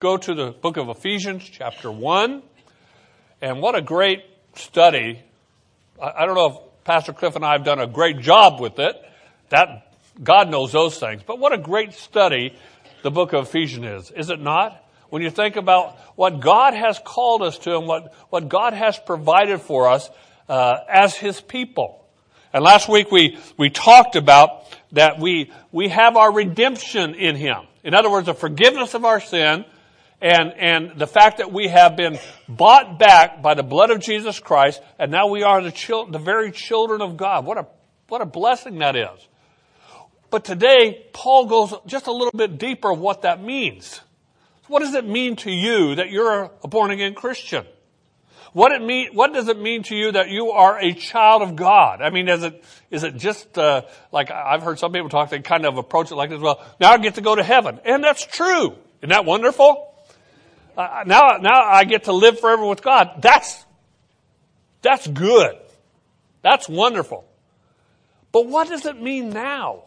go to the book of Ephesians, chapter 1. And what a great study. I, I don't know if Pastor Cliff and I have done a great job with it. That, God knows those things. But what a great study the book of Ephesians is, is it not? When you think about what God has called us to and what, what God has provided for us uh, as His people. And last week we, we talked about that we, we have our redemption in Him. In other words, the forgiveness of our sin and, and the fact that we have been bought back by the blood of Jesus Christ, and now we are the, chil- the very children of God. What a, what a blessing that is. But today, Paul goes just a little bit deeper of what that means. What does it mean to you that you're a born again Christian? What it mean? What does it mean to you that you are a child of God? I mean, is it is it just uh, like I've heard some people talk? They kind of approach it like this. Well, now I get to go to heaven, and that's true. Isn't that wonderful? Uh, now, now I get to live forever with God. That's, that's good. That's wonderful. But what does it mean now?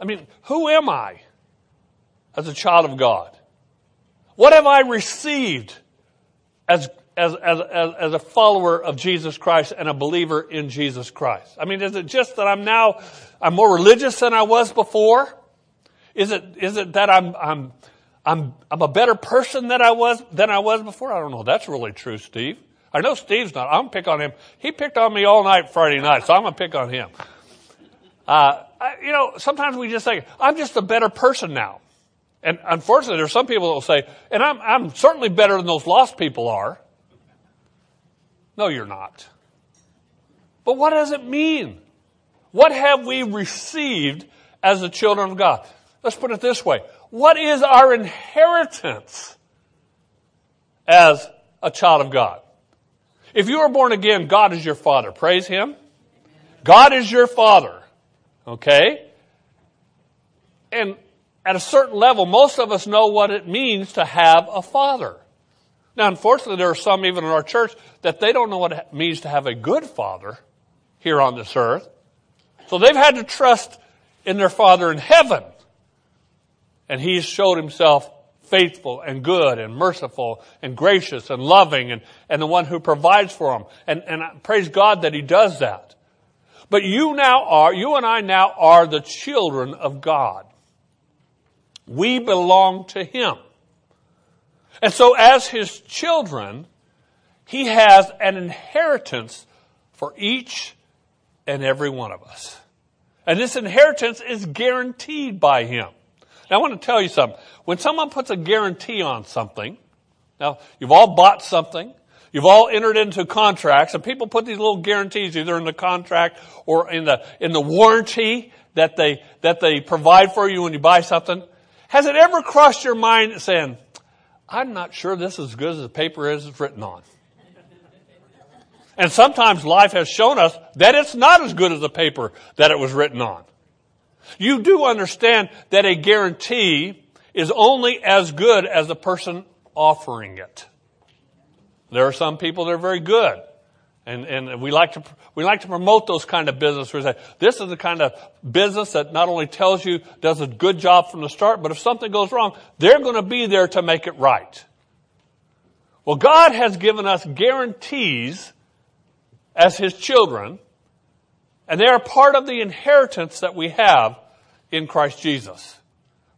I mean, who am I as a child of God? What have I received as, as, as, as, as a follower of Jesus Christ and a believer in Jesus Christ? I mean, is it just that I'm now, I'm more religious than I was before? Is it, is it that I'm, I'm, I'm, I'm a better person than I was, than I was before. I don't know. That's really true, Steve. I know Steve's not. I'm pick on him. He picked on me all night Friday night, so I'm gonna pick on him. Uh, I, you know, sometimes we just think, I'm just a better person now. And unfortunately, there's some people that will say, and I'm, I'm certainly better than those lost people are. No, you're not. But what does it mean? What have we received as the children of God? Let's put it this way. What is our inheritance as a child of God? If you are born again, God is your father. Praise Him. God is your father. Okay? And at a certain level, most of us know what it means to have a father. Now, unfortunately, there are some even in our church that they don't know what it means to have a good father here on this earth. So they've had to trust in their father in heaven and he's showed himself faithful and good and merciful and gracious and loving and, and the one who provides for him. And, and praise God that he does that. But you now are, you and I now are the children of God. We belong to him. And so as his children, he has an inheritance for each and every one of us. And this inheritance is guaranteed by him. Now I want to tell you something. When someone puts a guarantee on something, now you've all bought something, you've all entered into contracts, and people put these little guarantees either in the contract or in the in the warranty that they that they provide for you when you buy something. Has it ever crossed your mind saying, I'm not sure this is as good as the paper is it's written on? And sometimes life has shown us that it's not as good as the paper that it was written on. You do understand that a guarantee is only as good as the person offering it. There are some people that are very good. And, and we like to, we like to promote those kind of business. We say, this is the kind of business that not only tells you, does a good job from the start, but if something goes wrong, they're going to be there to make it right. Well, God has given us guarantees as His children and they are part of the inheritance that we have in Christ Jesus.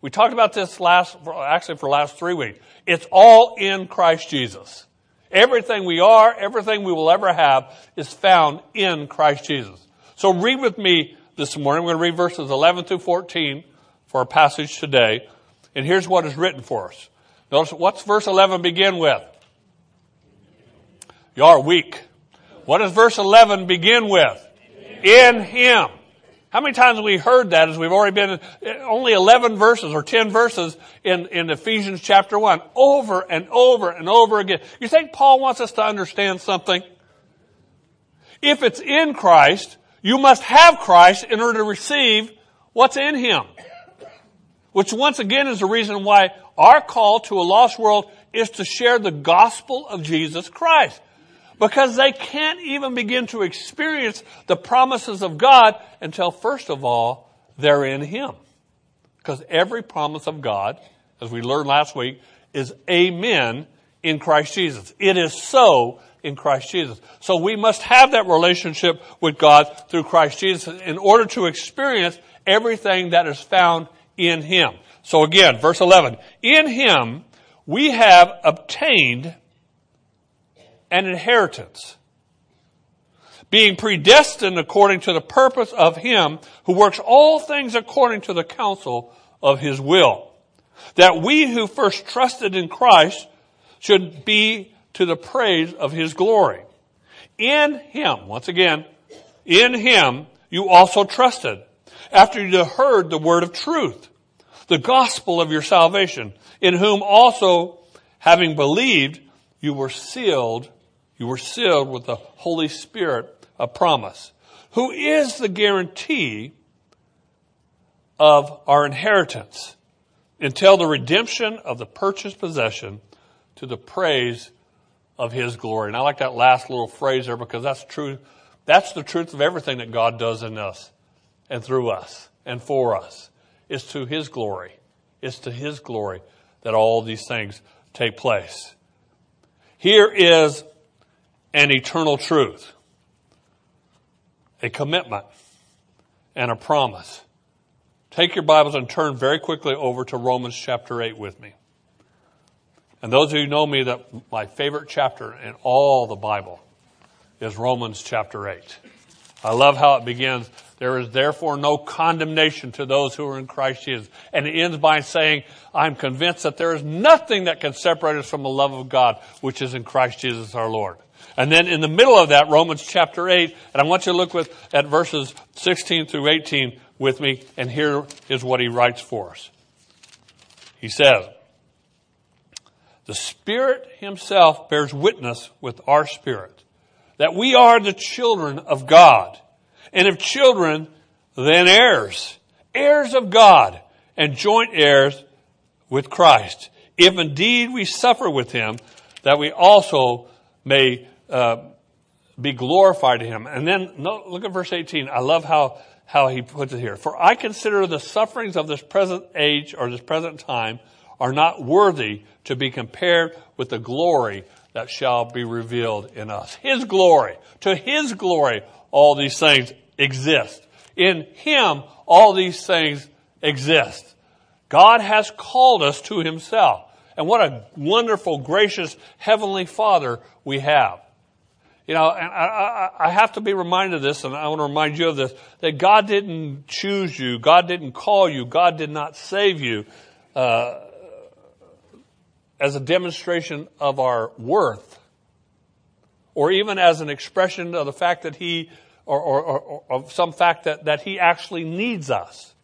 We talked about this last, actually for last three weeks. It's all in Christ Jesus. Everything we are, everything we will ever have is found in Christ Jesus. So read with me this morning. We're going to read verses 11 through 14 for our passage today. And here's what is written for us. Notice what's verse 11 begin with? You are weak. What does verse 11 begin with? In Him. How many times have we heard that as we've already been eh, only 11 verses or 10 verses in, in Ephesians chapter 1 over and over and over again. You think Paul wants us to understand something? If it's in Christ, you must have Christ in order to receive what's in Him. Which once again is the reason why our call to a lost world is to share the gospel of Jesus Christ because they can't even begin to experience the promises of God until first of all, they're in Him. Because every promise of God as we learned last week, is amen in Christ Jesus. It is so in Christ Jesus. So we must have that relationship with God through Christ Jesus in order to experience everything that is found in Him. So again, verse 11. In Him we have obtained an inheritance, being predestined according to the purpose of Him who works all things according to the counsel of His will. That we who first trusted in Christ should be to the praise of His glory. In Him, once again, in Him you also trusted after you heard the word of truth, the gospel of your salvation, in whom also, having believed, you were sealed, you were sealed with the Holy Spirit of promise, who is the guarantee of our inheritance until the redemption of the purchased possession to the praise of his glory. And I like that last little phrase there because that's true. That's the truth of everything that God does in us and through us and for us. It's to His glory. It's to His glory that all these things take place. Here is an eternal truth, a commitment, and a promise. Take your Bibles and turn very quickly over to Romans chapter 8 with me. And those of you who know me that my favorite chapter in all the Bible is Romans chapter 8. I love how it begins. There is therefore no condemnation to those who are in Christ Jesus. And it ends by saying, I'm convinced that there is nothing that can separate us from the love of God, which is in Christ Jesus our Lord. And then in the middle of that, Romans chapter 8, and I want you to look with, at verses 16 through 18 with me, and here is what he writes for us. He says, The Spirit Himself bears witness with our spirit that we are the children of God. And if children, then heirs. Heirs of God and joint heirs with Christ. If indeed we suffer with him, that we also may uh, be glorified to him. And then look at verse 18. I love how, how he puts it here. For I consider the sufferings of this present age or this present time are not worthy to be compared with the glory that shall be revealed in us. His glory. To His glory, all these things exist. In Him, all these things exist. God has called us to Himself. And what a wonderful, gracious, heavenly Father we have. You know, and I, I, I, have to be reminded of this, and I want to remind you of this, that God didn't choose you, God didn't call you, God did not save you. Uh, as a demonstration of our worth, or even as an expression of the fact that He, or, or, or, of some fact that, that He actually needs us.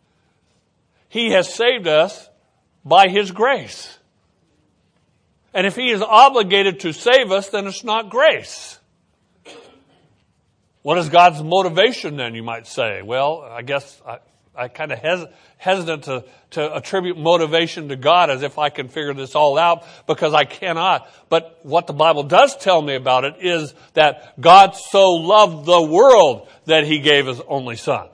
He has saved us by His grace. And if He is obligated to save us, then it's not grace. What is God's motivation then, you might say? Well, I guess I, I kind of hes- hesitant to, to attribute motivation to God as if I can figure this all out because I cannot. But what the Bible does tell me about it is that God so loved the world that he gave his only son.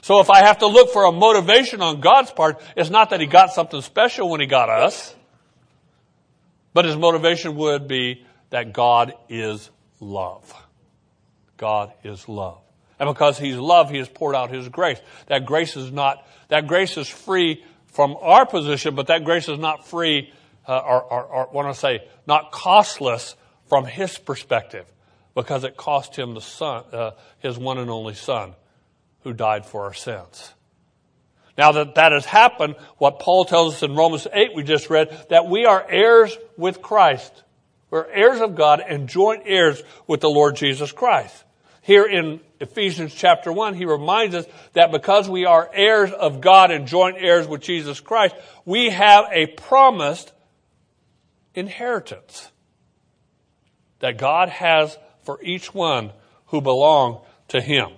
So if I have to look for a motivation on God's part, it's not that he got something special when he got us, but his motivation would be that God is love. God is love. And because He's love, He has poured out His grace. That grace is not, that grace is free from our position, but that grace is not free, uh, or, or, or what say, not costless from His perspective, because it cost Him the Son, uh, His one and only Son, who died for our sins. Now that that has happened, what Paul tells us in Romans 8 we just read, that we are heirs with Christ. We're heirs of God and joint heirs with the Lord Jesus Christ. Here in Ephesians chapter 1, he reminds us that because we are heirs of God and joint heirs with Jesus Christ, we have a promised inheritance that God has for each one who belong to him.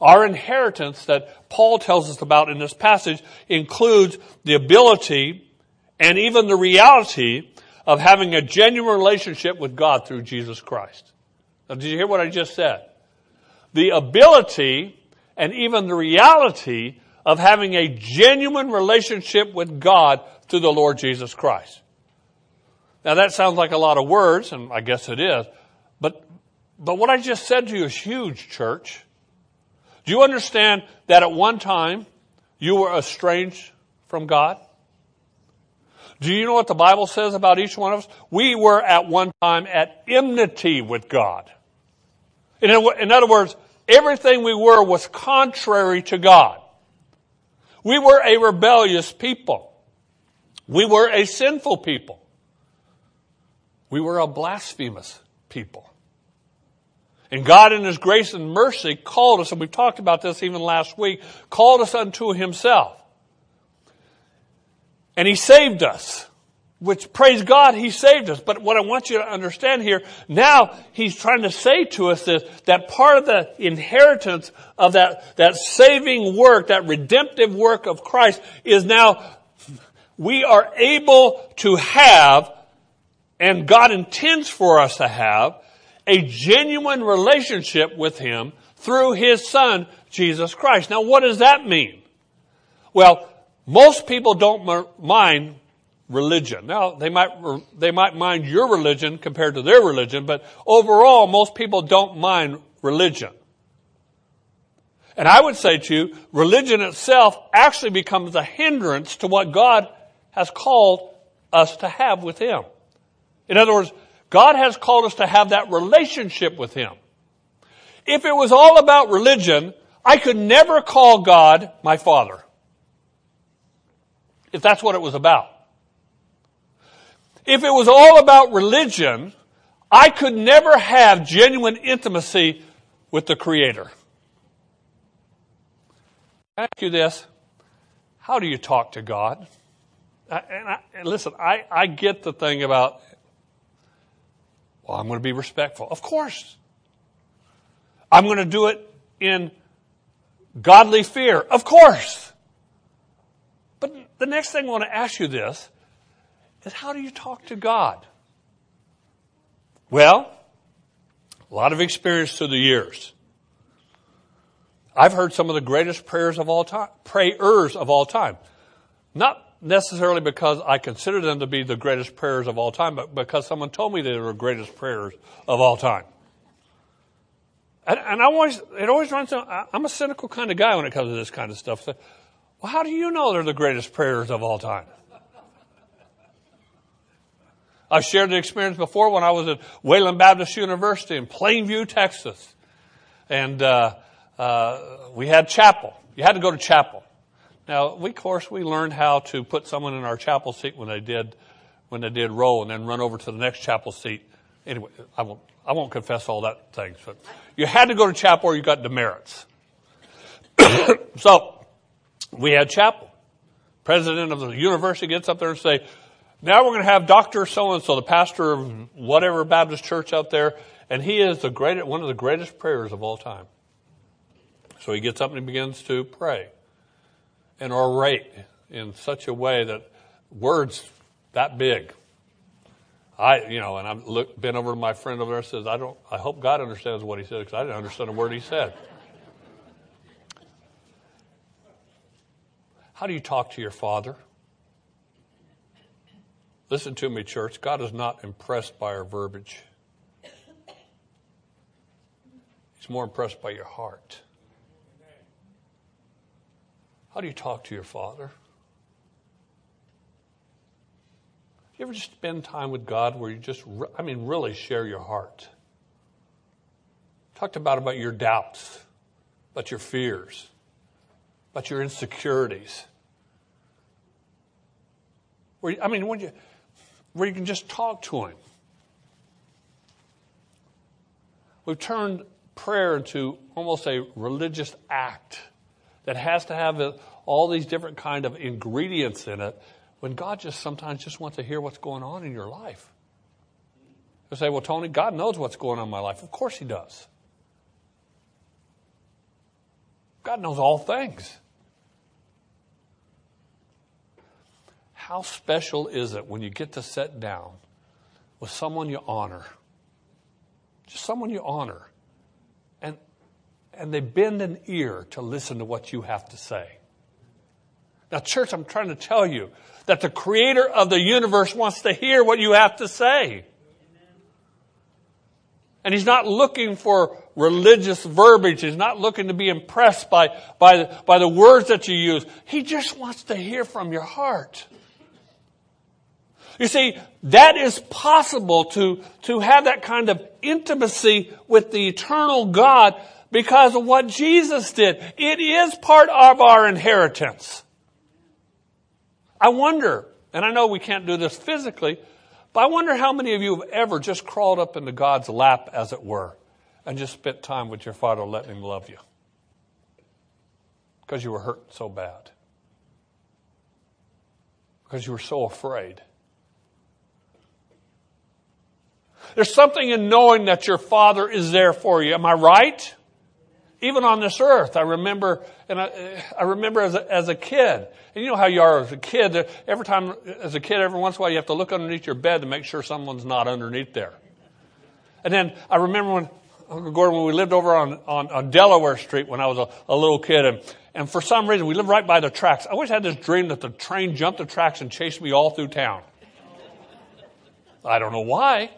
Our inheritance that Paul tells us about in this passage includes the ability and even the reality of having a genuine relationship with God through Jesus Christ. Now, did you hear what I just said? The ability and even the reality of having a genuine relationship with God through the Lord Jesus Christ. Now that sounds like a lot of words, and I guess it is, but, but what I just said to you is huge, church. Do you understand that at one time you were estranged from God? Do you know what the Bible says about each one of us? We were at one time at enmity with God. In, other words, everything we were was contrary to God. We were a rebellious people. We were a sinful people. We were a blasphemous people. And God in His grace and mercy called us, and we talked about this even last week, called us unto Himself. And He saved us. Which, praise God, He saved us. But what I want you to understand here, now He's trying to say to us this, that part of the inheritance of that, that saving work, that redemptive work of Christ is now, we are able to have, and God intends for us to have, a genuine relationship with Him through His Son, Jesus Christ. Now what does that mean? Well, most people don't mind religion. Now, they might, they might mind your religion compared to their religion, but overall, most people don't mind religion. And I would say to you, religion itself actually becomes a hindrance to what God has called us to have with Him. In other words, God has called us to have that relationship with Him. If it was all about religion, I could never call God my Father. If that's what it was about. If it was all about religion, I could never have genuine intimacy with the Creator. I ask you this. How do you talk to God? And, I, and listen, I, I get the thing about, well, I'm going to be respectful. Of course. I'm going to do it in godly fear. Of course. But the next thing I want to ask you this is how do you talk to God? Well, a lot of experience through the years. I've heard some of the greatest prayers of all time, prayers of all time. Not necessarily because I consider them to be the greatest prayers of all time, but because someone told me they were the greatest prayers of all time. And, and I always, it always runs, I'm a cynical kind of guy when it comes to this kind of stuff. So, well, how do you know they're the greatest prayers of all time? I've shared the experience before when I was at Wayland Baptist University in Plainview, Texas. And uh, uh, we had chapel. You had to go to chapel. Now, we, of course, we learned how to put someone in our chapel seat when they did when they did roll, and then run over to the next chapel seat. Anyway, I won't I won't confess all that things, but you had to go to chapel or you got demerits. so we had chapel. President of the university gets up there and say, now we're going to have Dr. So-and-so, the pastor of whatever Baptist church out there, and he is the greatest, one of the greatest prayers of all time. So he gets up and he begins to pray and orate in such a way that words that big. I, you know, and I've looked, been over to my friend over there and says, I don't, I hope God understands what he said because I didn't understand a word he said. How do you talk to your father? Listen to me, church. God is not impressed by our verbiage. He's more impressed by your heart. How do you talk to your father? You ever just spend time with God where you just, I mean, really share your heart? Talked about about your doubts, about your fears, about your insecurities. Where, I mean, when you, where you can just talk to Him. We've turned prayer into almost a religious act that has to have all these different kind of ingredients in it when God just sometimes just wants to hear what's going on in your life. You say, well, Tony, God knows what's going on in my life. Of course he does. God knows all things. How special is it when you get to sit down with someone you honor? Just someone you honor. And, and they bend an ear to listen to what you have to say. Now, church, I'm trying to tell you that the creator of the universe wants to hear what you have to say. And he's not looking for religious verbiage. He's not looking to be impressed by, by, by the words that you use. He just wants to hear from your heart. You see, that is possible to, to have that kind of intimacy with the eternal God because of what Jesus did. It is part of our inheritance. I wonder, and I know we can't do this physically, but I wonder how many of you have ever just crawled up into God's lap, as it were, and just spent time with your Father, letting Him love you because you were hurt so bad, because you were so afraid. There's something in knowing that your Father is there for you. Am I right? Even on this earth, I remember, and I, I remember as a, as a kid, and you know how you are as a kid, every time, as a kid, every once in a while you have to look underneath your bed to make sure someone's not underneath there. And then I remember when, Uncle Gordon, when we lived over on, on, on Delaware Street when I was a, a little kid, and, and for some reason we lived right by the tracks. I always had this dream that the train jumped the tracks and chased me all through town. I don't know why.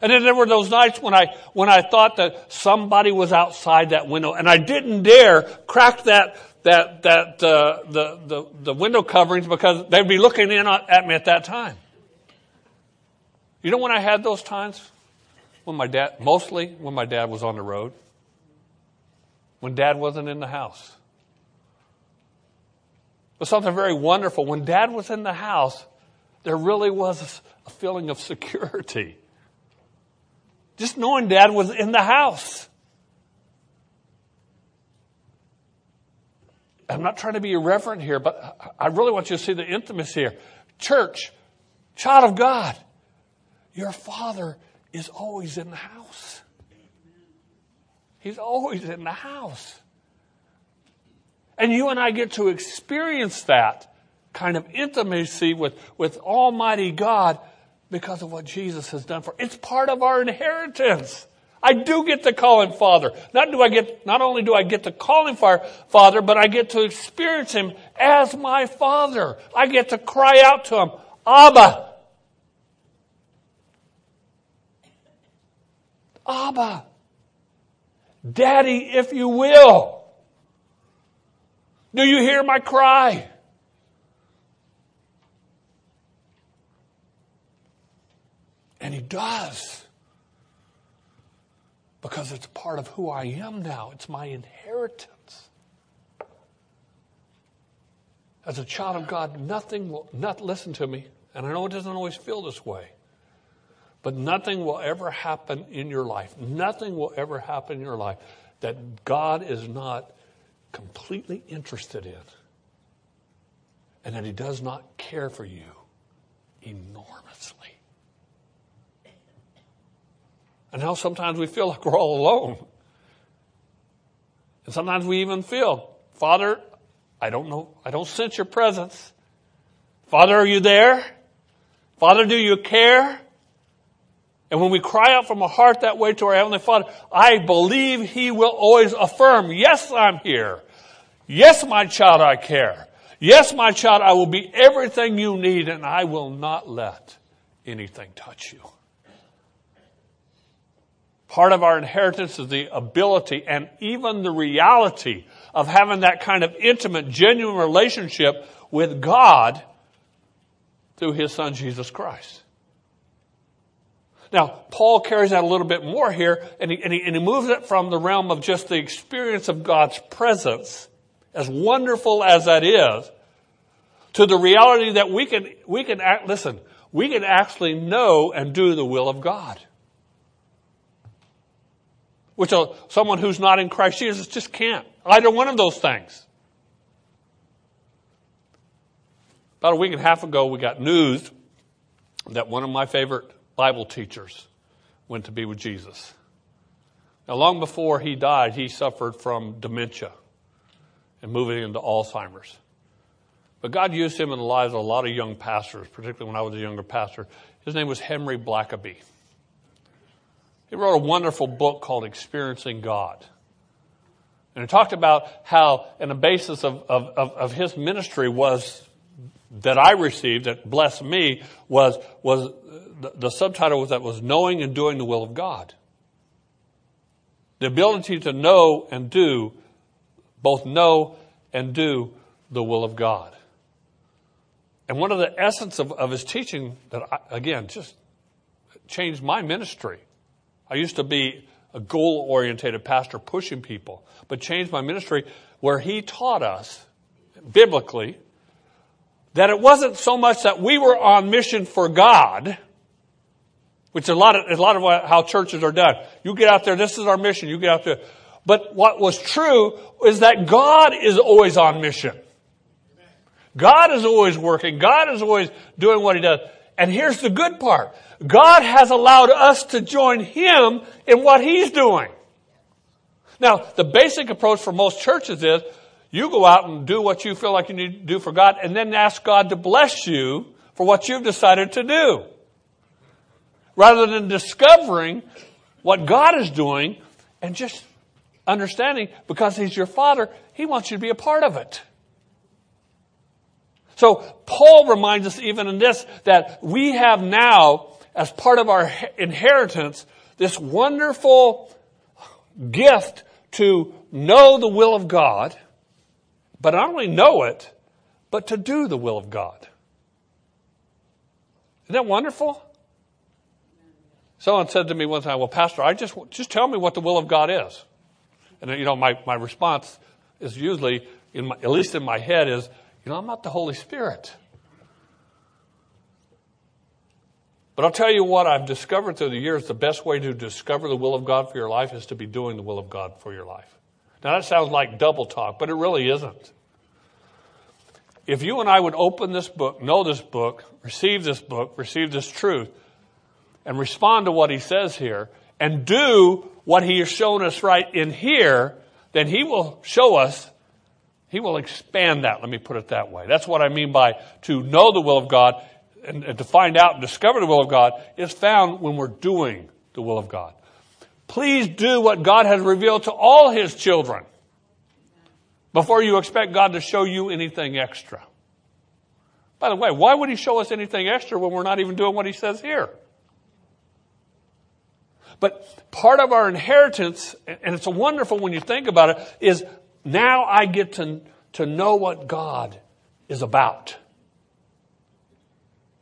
And then there were those nights when I, when I thought that somebody was outside that window and I didn't dare crack that, that, that, uh, the, the, the window coverings because they'd be looking in at me at that time. You know when I had those times? When my dad, mostly when my dad was on the road. When dad wasn't in the house. But something very wonderful. When dad was in the house, there really was a feeling of security. Just knowing dad was in the house. I'm not trying to be irreverent here, but I really want you to see the intimacy here. Church, child of God, your father is always in the house. He's always in the house. And you and I get to experience that kind of intimacy with, with Almighty God because of what Jesus has done for. It's part of our inheritance. I do get to call him Father. Not do I get, not only do I get to call him Father, but I get to experience him as my Father. I get to cry out to him, Abba. Abba. Daddy, if you will. Do you hear my cry? And He does. Because it's part of who I am now, it's my inheritance. As a child of God, nothing will, not listen to me, and I know it doesn't always feel this way, but nothing will ever happen in your life. Nothing will ever happen in your life that God is not completely interested in and that He does not care for you enormously. And how sometimes we feel like we're all alone. And sometimes we even feel, Father, I don't know, I don't sense your presence. Father, are you there? Father, do you care? And when we cry out from a heart that way to our Heavenly Father, I believe He will always affirm, yes, I'm here. Yes, my child, I care. Yes, my child, I will be everything you need and I will not let anything touch you. Part of our inheritance is the ability and even the reality of having that kind of intimate, genuine relationship with God through His Son, Jesus Christ. Now, Paul carries that a little bit more here, and he, and, he, and he moves it from the realm of just the experience of God's presence, as wonderful as that is, to the reality that we can, we can act, listen, we can actually know and do the will of God which a, someone who's not in Christ Jesus just can't. Either one of those things. About a week and a half ago, we got news that one of my favorite Bible teachers went to be with Jesus. Now, long before he died, he suffered from dementia and moving into Alzheimer's. But God used him in the lives of a lot of young pastors, particularly when I was a younger pastor. His name was Henry Blackaby. He wrote a wonderful book called Experiencing God. And it talked about how, and the basis of, of, of, of his ministry was that I received that blessed me was, was the, the subtitle was that was knowing and doing the will of God. The ability to know and do, both know and do the will of God. And one of the essence of, of his teaching that, I, again, just changed my ministry. I used to be a goal oriented pastor pushing people, but changed my ministry where he taught us biblically that it wasn't so much that we were on mission for God, which is a lot of, a lot of how churches are done. You get out there, this is our mission, you get out there. But what was true is that God is always on mission. God is always working. God is always doing what He does. And here's the good part. God has allowed us to join Him in what He's doing. Now, the basic approach for most churches is you go out and do what you feel like you need to do for God and then ask God to bless you for what you've decided to do. Rather than discovering what God is doing and just understanding because He's your Father, He wants you to be a part of it. So Paul reminds us even in this that we have now, as part of our inheritance, this wonderful gift to know the will of God, but not only know it, but to do the will of God. Isn't that wonderful? Someone said to me one time, well, Pastor, I just, just tell me what the will of God is. And, you know, my, my response is usually, my, at least in my head, is, you know, I'm not the Holy Spirit. But I'll tell you what I've discovered through the years the best way to discover the will of God for your life is to be doing the will of God for your life. Now that sounds like double talk, but it really isn't. If you and I would open this book, know this book, receive this book, receive this truth, and respond to what he says here, and do what he has shown us right in here, then he will show us he will expand that, let me put it that way. That's what I mean by to know the will of God and, and to find out and discover the will of God is found when we're doing the will of God. Please do what God has revealed to all His children before you expect God to show you anything extra. By the way, why would He show us anything extra when we're not even doing what He says here? But part of our inheritance, and it's wonderful when you think about it, is now I get to, to know what God is about.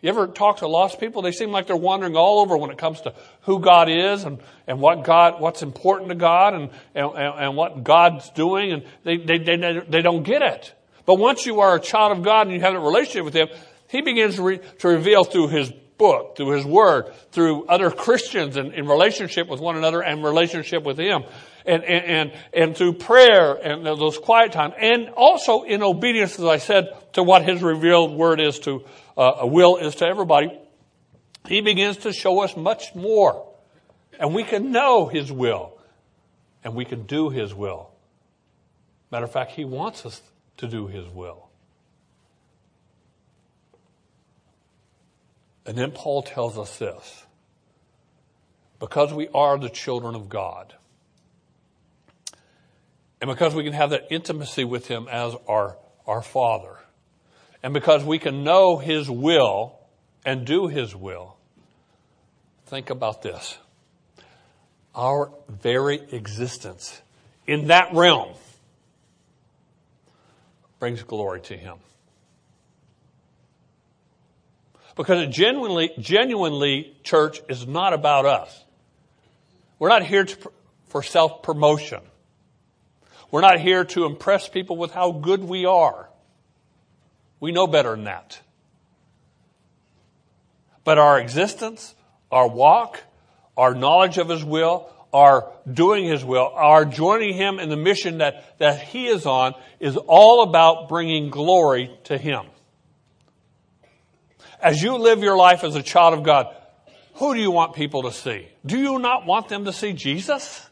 You ever talk to lost people? They seem like they're wandering all over when it comes to who God is and, and what God, what's important to God and, and, and what God's doing and they, they, they, they don't get it. But once you are a child of God and you have a relationship with Him, He begins to, re, to reveal through His book, through His Word, through other Christians and in relationship with one another and relationship with Him and, and, and, and through prayer and those quiet times, and also in obedience, as I said, to what His revealed word is to, uh, will is to everybody, He begins to show us much more. And we can know His will. And we can do His will. Matter of fact, He wants us to do His will. And then Paul tells us this. Because we are the children of God, and because we can have that intimacy with Him as our, our Father. And because we can know His will and do His will. Think about this. Our very existence in that realm brings glory to Him. Because it genuinely, genuinely, church is not about us. We're not here to, for self promotion. We're not here to impress people with how good we are. We know better than that. But our existence, our walk, our knowledge of His will, our doing His will, our joining Him in the mission that, that He is on is all about bringing glory to Him. As you live your life as a child of God, who do you want people to see? Do you not want them to see Jesus?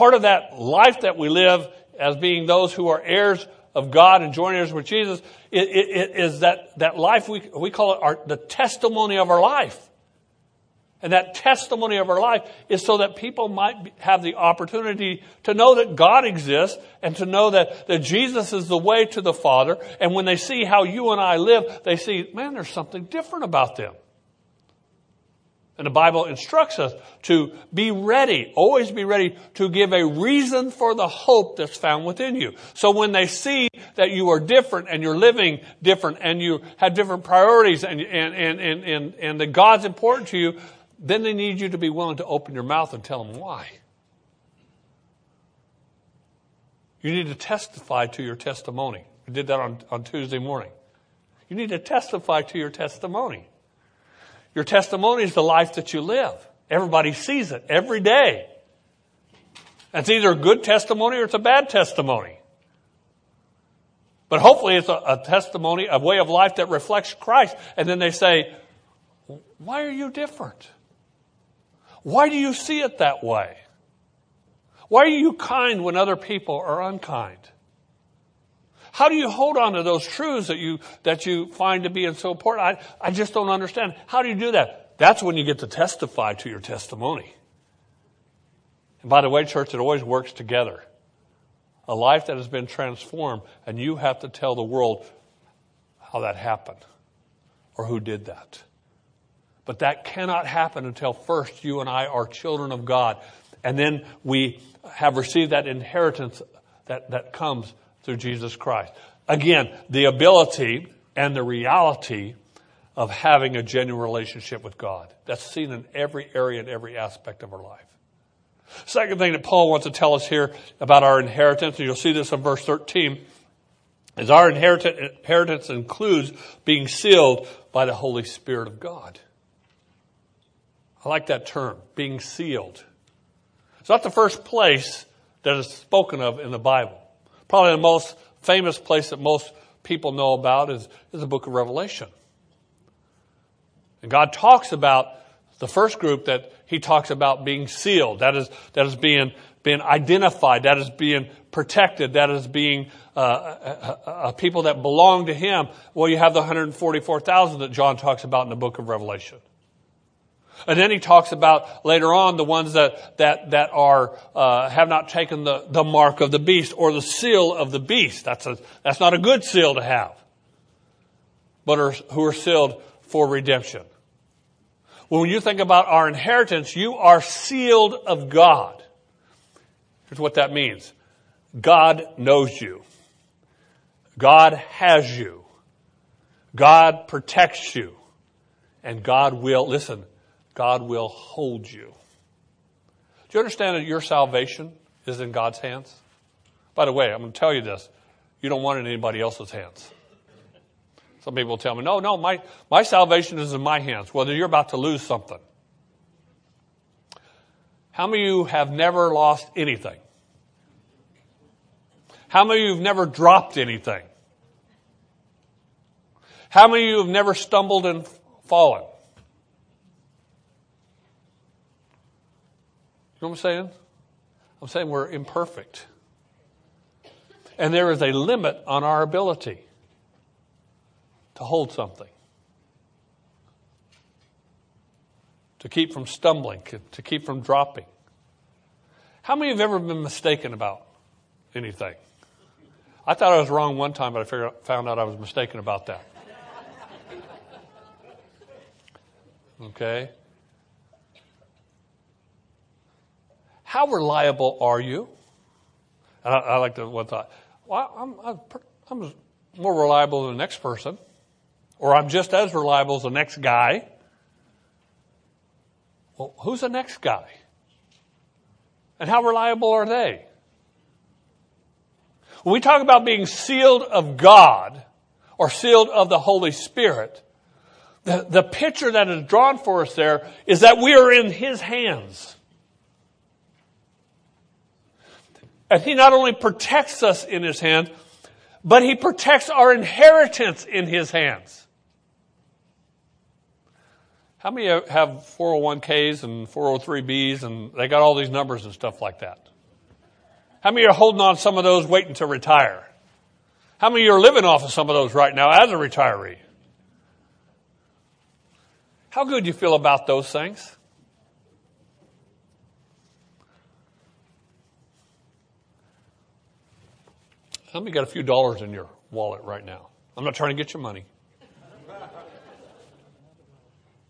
part of that life that we live as being those who are heirs of God and joint heirs with Jesus is that, that life we, we call it our, the testimony of our life. And that testimony of our life is so that people might have the opportunity to know that God exists and to know that, that Jesus is the way to the Father. And when they see how you and I live, they see, man, there's something different about them. And the Bible instructs us to be ready, always be ready to give a reason for the hope that's found within you. So when they see that you are different and you're living different and you have different priorities and, and, and, and, and, and that God's important to you, then they need you to be willing to open your mouth and tell them why. You need to testify to your testimony. We did that on, on Tuesday morning. You need to testify to your testimony. Your testimony is the life that you live. Everybody sees it every day. It's either a good testimony or it's a bad testimony. But hopefully it's a, a testimony, a way of life that reflects Christ. And then they say, why are you different? Why do you see it that way? Why are you kind when other people are unkind? How do you hold on to those truths that you, that you find to be so important? I, I just don't understand. How do you do that? That's when you get to testify to your testimony. And by the way, church, it always works together. A life that has been transformed, and you have to tell the world how that happened or who did that. But that cannot happen until first you and I are children of God. And then we have received that inheritance that, that comes through Jesus Christ. Again, the ability and the reality of having a genuine relationship with God. That's seen in every area and every aspect of our life. Second thing that Paul wants to tell us here about our inheritance, and you'll see this in verse 13, is our inheritance includes being sealed by the Holy Spirit of God. I like that term, being sealed. It's not the first place that is spoken of in the Bible. Probably the most famous place that most people know about is, is the book of Revelation. And God talks about the first group that he talks about being sealed. That is, that is being, being identified. That is being protected. That is being uh, a, a, people that belong to him. Well, you have the 144,000 that John talks about in the book of Revelation. And then he talks about later on the ones that that that are uh, have not taken the, the mark of the beast or the seal of the beast. That's a that's not a good seal to have, but are, who are sealed for redemption. When you think about our inheritance, you are sealed of God. Here's what that means: God knows you. God has you. God protects you. And God will, listen, God will hold you. Do you understand that your salvation is in God's hands? By the way, I'm going to tell you this. You don't want it in anybody else's hands. Some people tell me, no, no, my, my salvation is in my hands. Well, you're about to lose something. How many of you have never lost anything? How many of you have never dropped anything? How many of you have never stumbled and fallen? You know what I'm saying? I'm saying we're imperfect. And there is a limit on our ability to hold something, to keep from stumbling, to keep from dropping. How many have ever been mistaken about anything? I thought I was wrong one time, but I found out I was mistaken about that. Okay? How reliable are you? I, I like the one thought. Well, I'm, I'm more reliable than the next person, or I'm just as reliable as the next guy. Well, who's the next guy? And how reliable are they? When we talk about being sealed of God or sealed of the Holy Spirit, the, the picture that is drawn for us there is that we are in His hands. And he not only protects us in his hand, but he protects our inheritance in his hands. How many have 401ks and 403bs and they got all these numbers and stuff like that? How many are holding on some of those waiting to retire? How many are living off of some of those right now as a retiree? How good do you feel about those things? How many got a few dollars in your wallet right now? I'm not trying to get your money.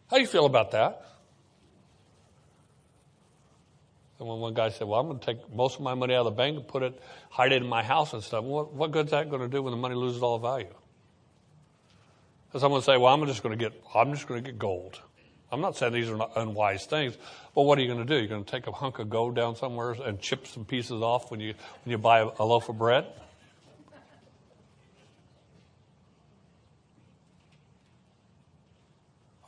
How do you feel about that? And when one guy said, Well, I'm going to take most of my money out of the bank and put it, hide it in my house and stuff, what, what good's that going to do when the money loses all value? And someone say, Well, I'm just going to get, I'm just going to get gold. I'm not saying these are not unwise things, but what are you going to do? You're going to take a hunk of gold down somewhere and chip some pieces off when you when you buy a, a loaf of bread?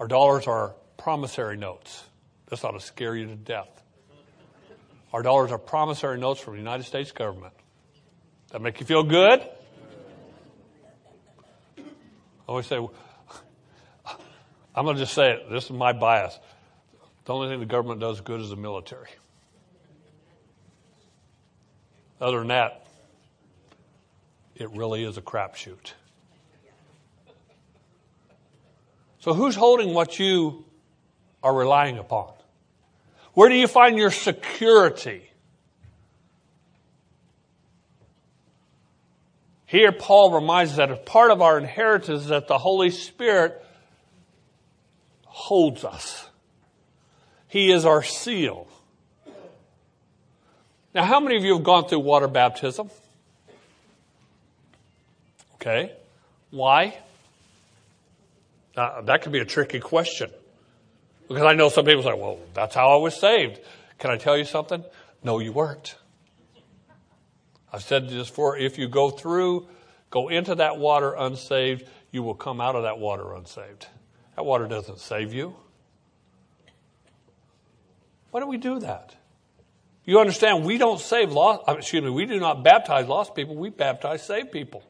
Our dollars are promissory notes. This ought to scare you to death. Our dollars are promissory notes from the United States government. That make you feel good? I always say, I'm going to just say it. This is my bias. The only thing the government does good is the military. Other than that, it really is a crapshoot. So, who's holding what you are relying upon? Where do you find your security? Here, Paul reminds us that as part of our inheritance, that the Holy Spirit holds us. He is our seal. Now, how many of you have gone through water baptism? Okay. Why? Uh, that could be a tricky question. Because I know some people say, well, that's how I was saved. Can I tell you something? No, you weren't. I've said this before if you go through, go into that water unsaved, you will come out of that water unsaved. That water doesn't save you. Why do we do that? You understand, we don't save lost, excuse me, we do not baptize lost people, we baptize saved people.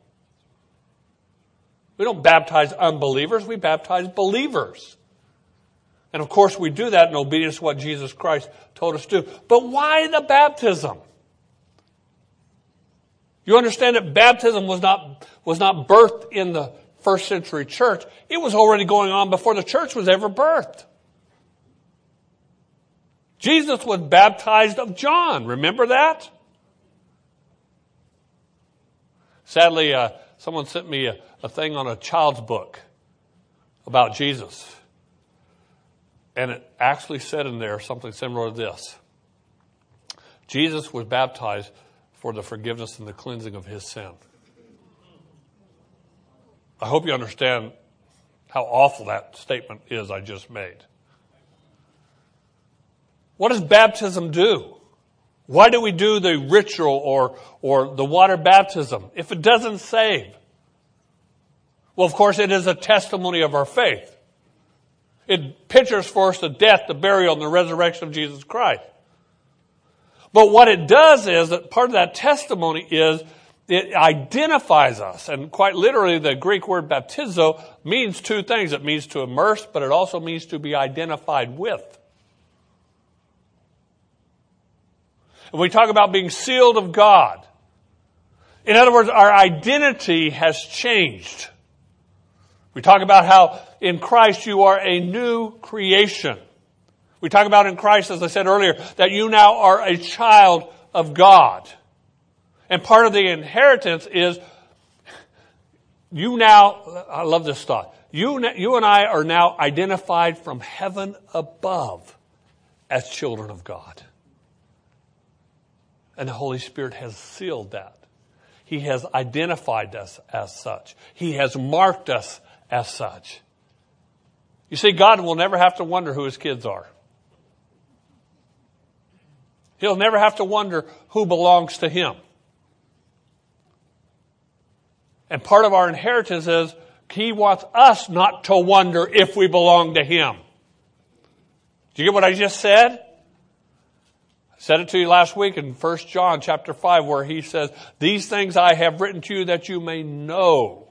We don't baptize unbelievers, we baptize believers. And of course, we do that in obedience to what Jesus Christ told us to do. But why the baptism? You understand that baptism was not, was not birthed in the first century church. It was already going on before the church was ever birthed. Jesus was baptized of John. Remember that? Sadly, uh, someone sent me a, a thing on a child's book about Jesus. And it actually said in there something similar to this Jesus was baptized for the forgiveness and the cleansing of his sin. I hope you understand how awful that statement is I just made. What does baptism do? Why do we do the ritual or, or the water baptism if it doesn't save? Well, of course, it is a testimony of our faith. It pictures for us the death, the burial, and the resurrection of Jesus Christ. But what it does is that part of that testimony is it identifies us. And quite literally, the Greek word baptizo means two things. It means to immerse, but it also means to be identified with. And we talk about being sealed of God. In other words, our identity has changed. We talk about how in Christ you are a new creation. We talk about in Christ, as I said earlier, that you now are a child of God. And part of the inheritance is you now, I love this thought. You, you and I are now identified from heaven above as children of God. And the Holy Spirit has sealed that. He has identified us as such. He has marked us as such. You see, God will never have to wonder who his kids are. He'll never have to wonder who belongs to him. And part of our inheritance is he wants us not to wonder if we belong to him. Do you get what I just said? Said it to you last week in 1 John chapter 5 where he says, These things I have written to you that you may know.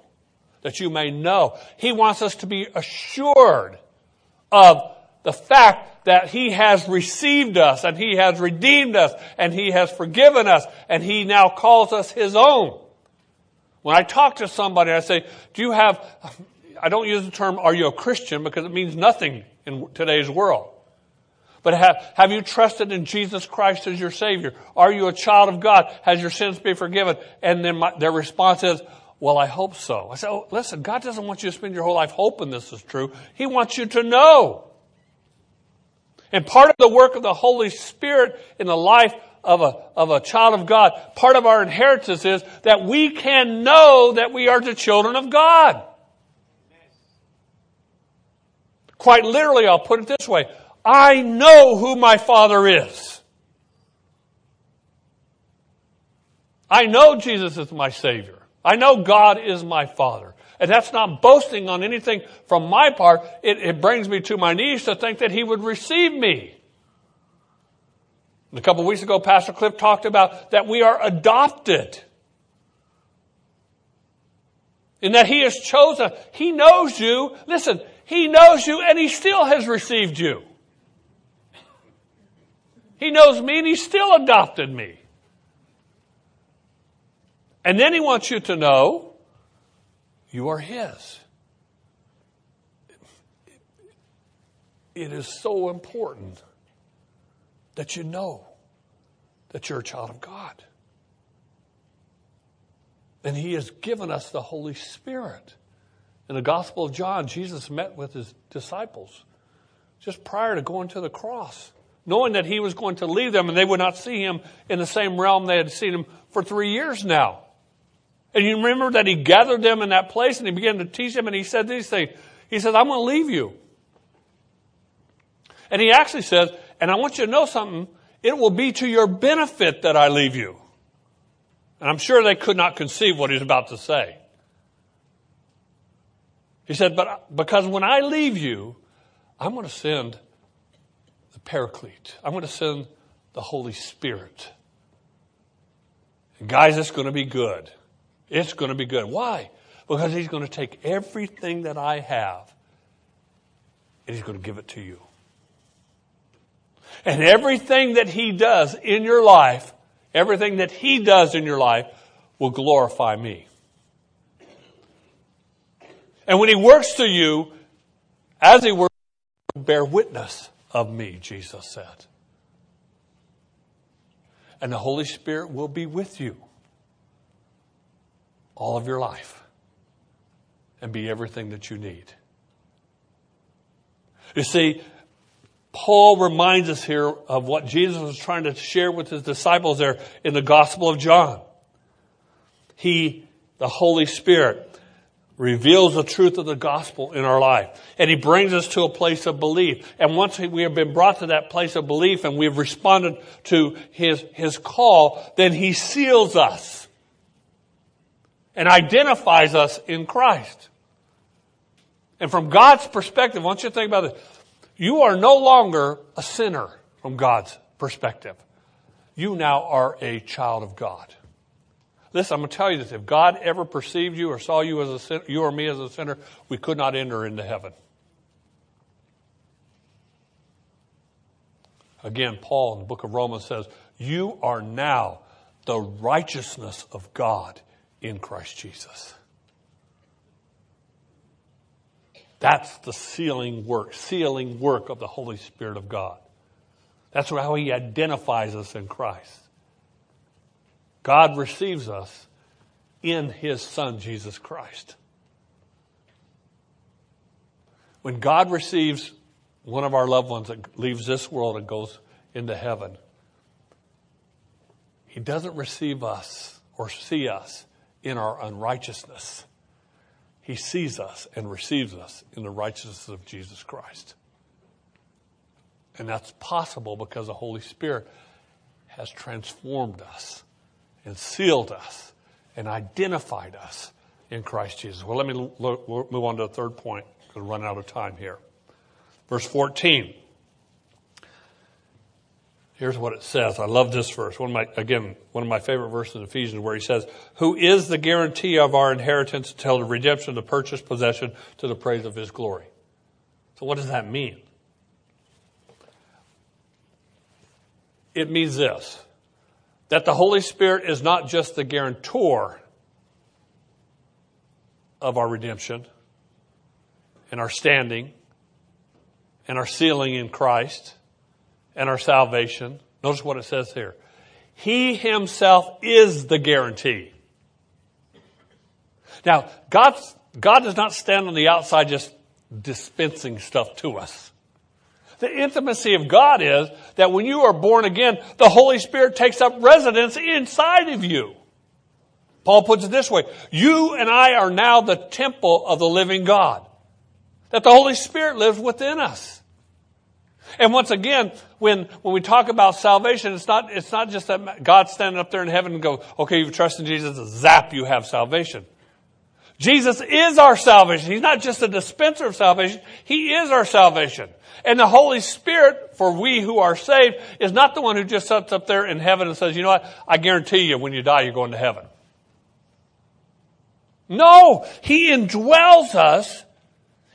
That you may know. He wants us to be assured of the fact that he has received us and he has redeemed us and he has forgiven us and he now calls us his own. When I talk to somebody, I say, do you have, I don't use the term, are you a Christian? Because it means nothing in today's world. But have, have you trusted in Jesus Christ as your Savior? Are you a child of God? Has your sins been forgiven? And then my, their response is, well, I hope so. I said, oh, listen, God doesn't want you to spend your whole life hoping this is true. He wants you to know. And part of the work of the Holy Spirit in the life of a, of a child of God, part of our inheritance is that we can know that we are the children of God. Quite literally, I'll put it this way. I know who my Father is. I know Jesus is my Savior. I know God is my Father. And that's not boasting on anything from my part. It, it brings me to my knees to think that He would receive me. A couple weeks ago, Pastor Cliff talked about that we are adopted. In that He has chosen, He knows you. Listen, He knows you and He still has received you. He knows me and He still adopted me. And then He wants you to know you are His. It is so important that you know that you're a child of God. And He has given us the Holy Spirit. In the Gospel of John, Jesus met with His disciples just prior to going to the cross knowing that he was going to leave them and they would not see him in the same realm they had seen him for three years now. And you remember that he gathered them in that place and he began to teach them and he said these things. He said, I'm going to leave you. And he actually says, and I want you to know something, it will be to your benefit that I leave you. And I'm sure they could not conceive what he's about to say. He said, but because when I leave you, I'm going to send paraclete. I'm going to send the Holy Spirit. And guys, it's going to be good. It's going to be good. Why? Because He's going to take everything that I have and He's going to give it to you. And everything that He does in your life, everything that He does in your life will glorify me. And when He works through you, as He works, bear witness of me, Jesus said. And the Holy Spirit will be with you all of your life and be everything that you need. You see, Paul reminds us here of what Jesus was trying to share with his disciples there in the Gospel of John. He, the Holy Spirit, reveals the truth of the gospel in our life. And he brings us to a place of belief. And once we have been brought to that place of belief and we've responded to his, his call, then he seals us and identifies us in Christ. And from God's perspective, I want you to think about this. You are no longer a sinner from God's perspective. You now are a child of God. Listen, I'm going to tell you this. If God ever perceived you or saw you as a you or me as a sinner, we could not enter into heaven. Again, Paul in the book of Romans says, You are now the righteousness of God in Christ Jesus. That's the sealing work, sealing work of the Holy Spirit of God. That's how He identifies us in Christ. God receives us in His Son, Jesus Christ. When God receives one of our loved ones that leaves this world and goes into heaven, He doesn't receive us or see us in our unrighteousness. He sees us and receives us in the righteousness of Jesus Christ. And that's possible because the Holy Spirit has transformed us and sealed us and identified us in Christ Jesus. Well, let me look, move on to the third point. We're running out of time here. Verse 14. Here's what it says. I love this verse. One of my, again, one of my favorite verses in Ephesians where he says, who is the guarantee of our inheritance until the redemption of the purchased possession to the praise of his glory. So what does that mean? It means this that the Holy Spirit is not just the guarantor of our redemption and our standing and our sealing in Christ and our salvation. Notice what it says here. He himself is the guarantee. Now, God, God does not stand on the outside just dispensing stuff to us. The intimacy of God is that when you are born again, the Holy Spirit takes up residence inside of you. Paul puts it this way. You and I are now the temple of the living God. That the Holy Spirit lives within us. And once again, when, when we talk about salvation, it's not, it's not just that God standing up there in heaven and go, okay, you've trusted Jesus, zap, you have salvation. Jesus is our salvation. He's not just a dispenser of salvation. He is our salvation. And the Holy Spirit, for we who are saved, is not the one who just sits up there in heaven and says, you know what? I guarantee you when you die, you're going to heaven. No, He indwells us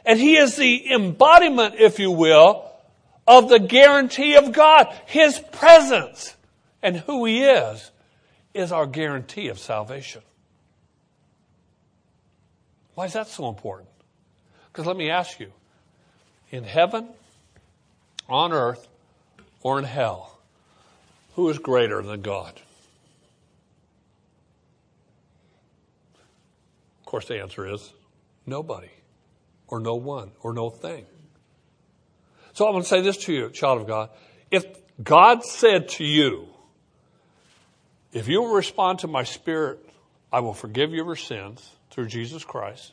and He is the embodiment, if you will, of the guarantee of God. His presence and who He is is our guarantee of salvation. Why is that so important? Because let me ask you in heaven, on earth, or in hell, who is greater than God? Of course, the answer is nobody, or no one, or no thing. So I'm going to say this to you, child of God. If God said to you, if you will respond to my spirit, I will forgive your sins through Jesus Christ.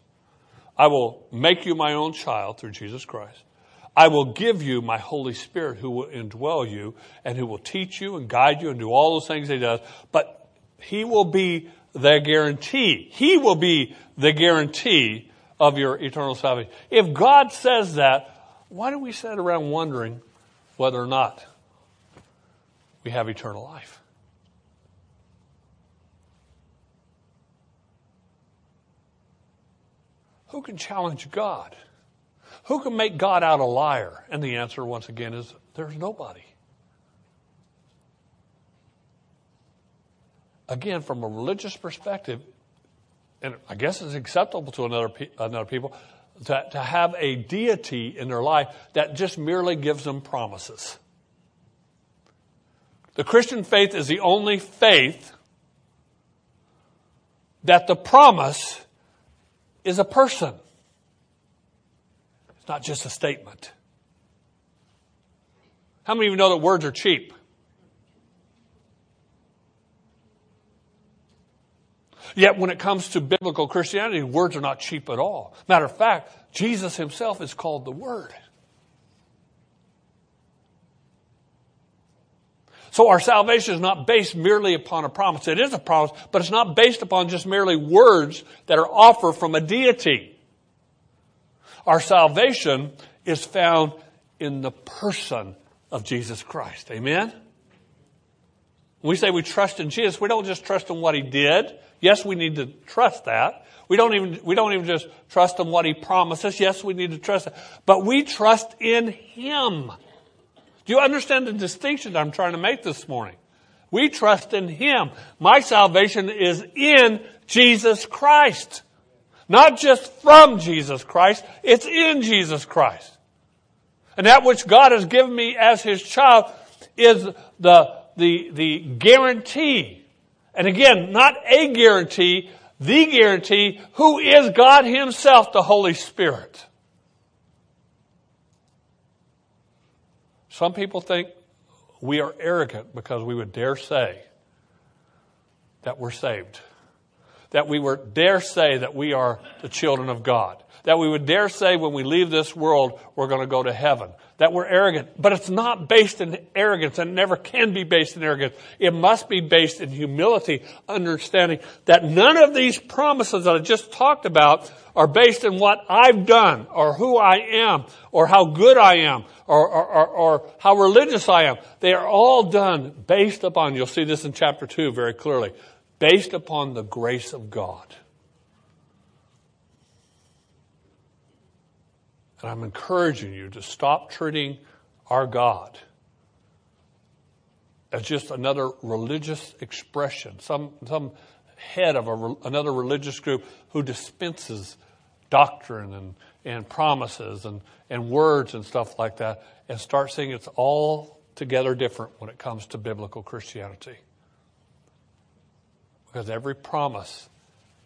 I will make you my own child through Jesus Christ. I will give you my Holy Spirit who will indwell you and who will teach you and guide you and do all those things he does. But he will be the guarantee. He will be the guarantee of your eternal salvation. If God says that, why do we sit around wondering whether or not we have eternal life? Who can challenge God? Who can make God out a liar? And the answer, once again, is there's nobody. Again, from a religious perspective, and I guess it's acceptable to another, another people, to, to have a deity in their life that just merely gives them promises. The Christian faith is the only faith that the promise is a person. It's not just a statement. How many of you know that words are cheap? Yet when it comes to biblical Christianity, words are not cheap at all. Matter of fact, Jesus himself is called the Word. So our salvation is not based merely upon a promise. It is a promise, but it's not based upon just merely words that are offered from a deity. Our salvation is found in the person of Jesus Christ. Amen? When we say we trust in Jesus, we don't just trust in what he did. Yes, we need to trust that. We don't even, we don't even just trust in what he promises. Yes, we need to trust that. But we trust in him. Do you understand the distinction I'm trying to make this morning? We trust in him. My salvation is in Jesus Christ. Not just from Jesus Christ, it's in Jesus Christ. And that which God has given me as his child is the, the, the guarantee and again, not a guarantee, the guarantee, who is God Himself, the Holy Spirit. Some people think we are arrogant because we would dare say that we're saved. That we would dare say that we are the children of God. That we would dare say when we leave this world, we're going to go to heaven that we're arrogant. But it's not based in arrogance and never can be based in arrogance. It must be based in humility, understanding that none of these promises that I just talked about are based in what I've done or who I am or how good I am or, or, or, or how religious I am. They are all done based upon, you'll see this in chapter 2 very clearly, based upon the grace of God. And I'm encouraging you to stop treating our God as just another religious expression, some, some head of a, another religious group who dispenses doctrine and, and promises and, and words and stuff like that, and start seeing it's all together different when it comes to biblical Christianity. Because every promise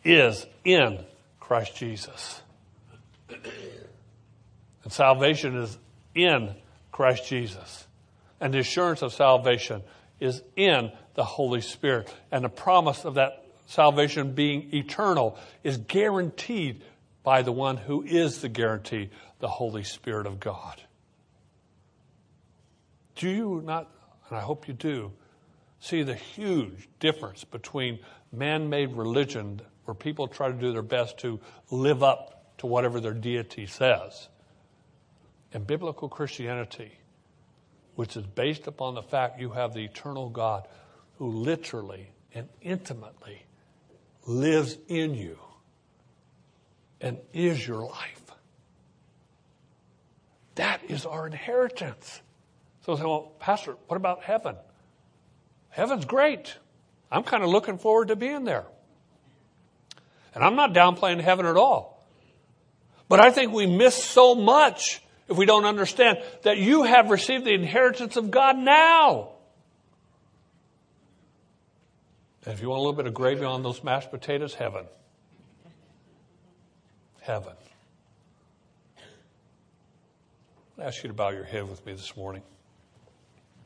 is in Christ Jesus. And salvation is in Christ Jesus. And the assurance of salvation is in the Holy Spirit. And the promise of that salvation being eternal is guaranteed by the one who is the guarantee, the Holy Spirit of God. Do you not, and I hope you do, see the huge difference between man made religion where people try to do their best to live up to whatever their deity says and biblical Christianity, which is based upon the fact you have the eternal God who literally and intimately lives in you and is your life. That is our inheritance. So say, well, Pastor, what about heaven? Heaven's great. I'm kind of looking forward to being there. And I'm not downplaying heaven at all. But I think we miss so much if we don't understand that you have received the inheritance of God now. And if you want a little bit of gravy on those mashed potatoes, heaven. Heaven. I ask you to bow your head with me this morning.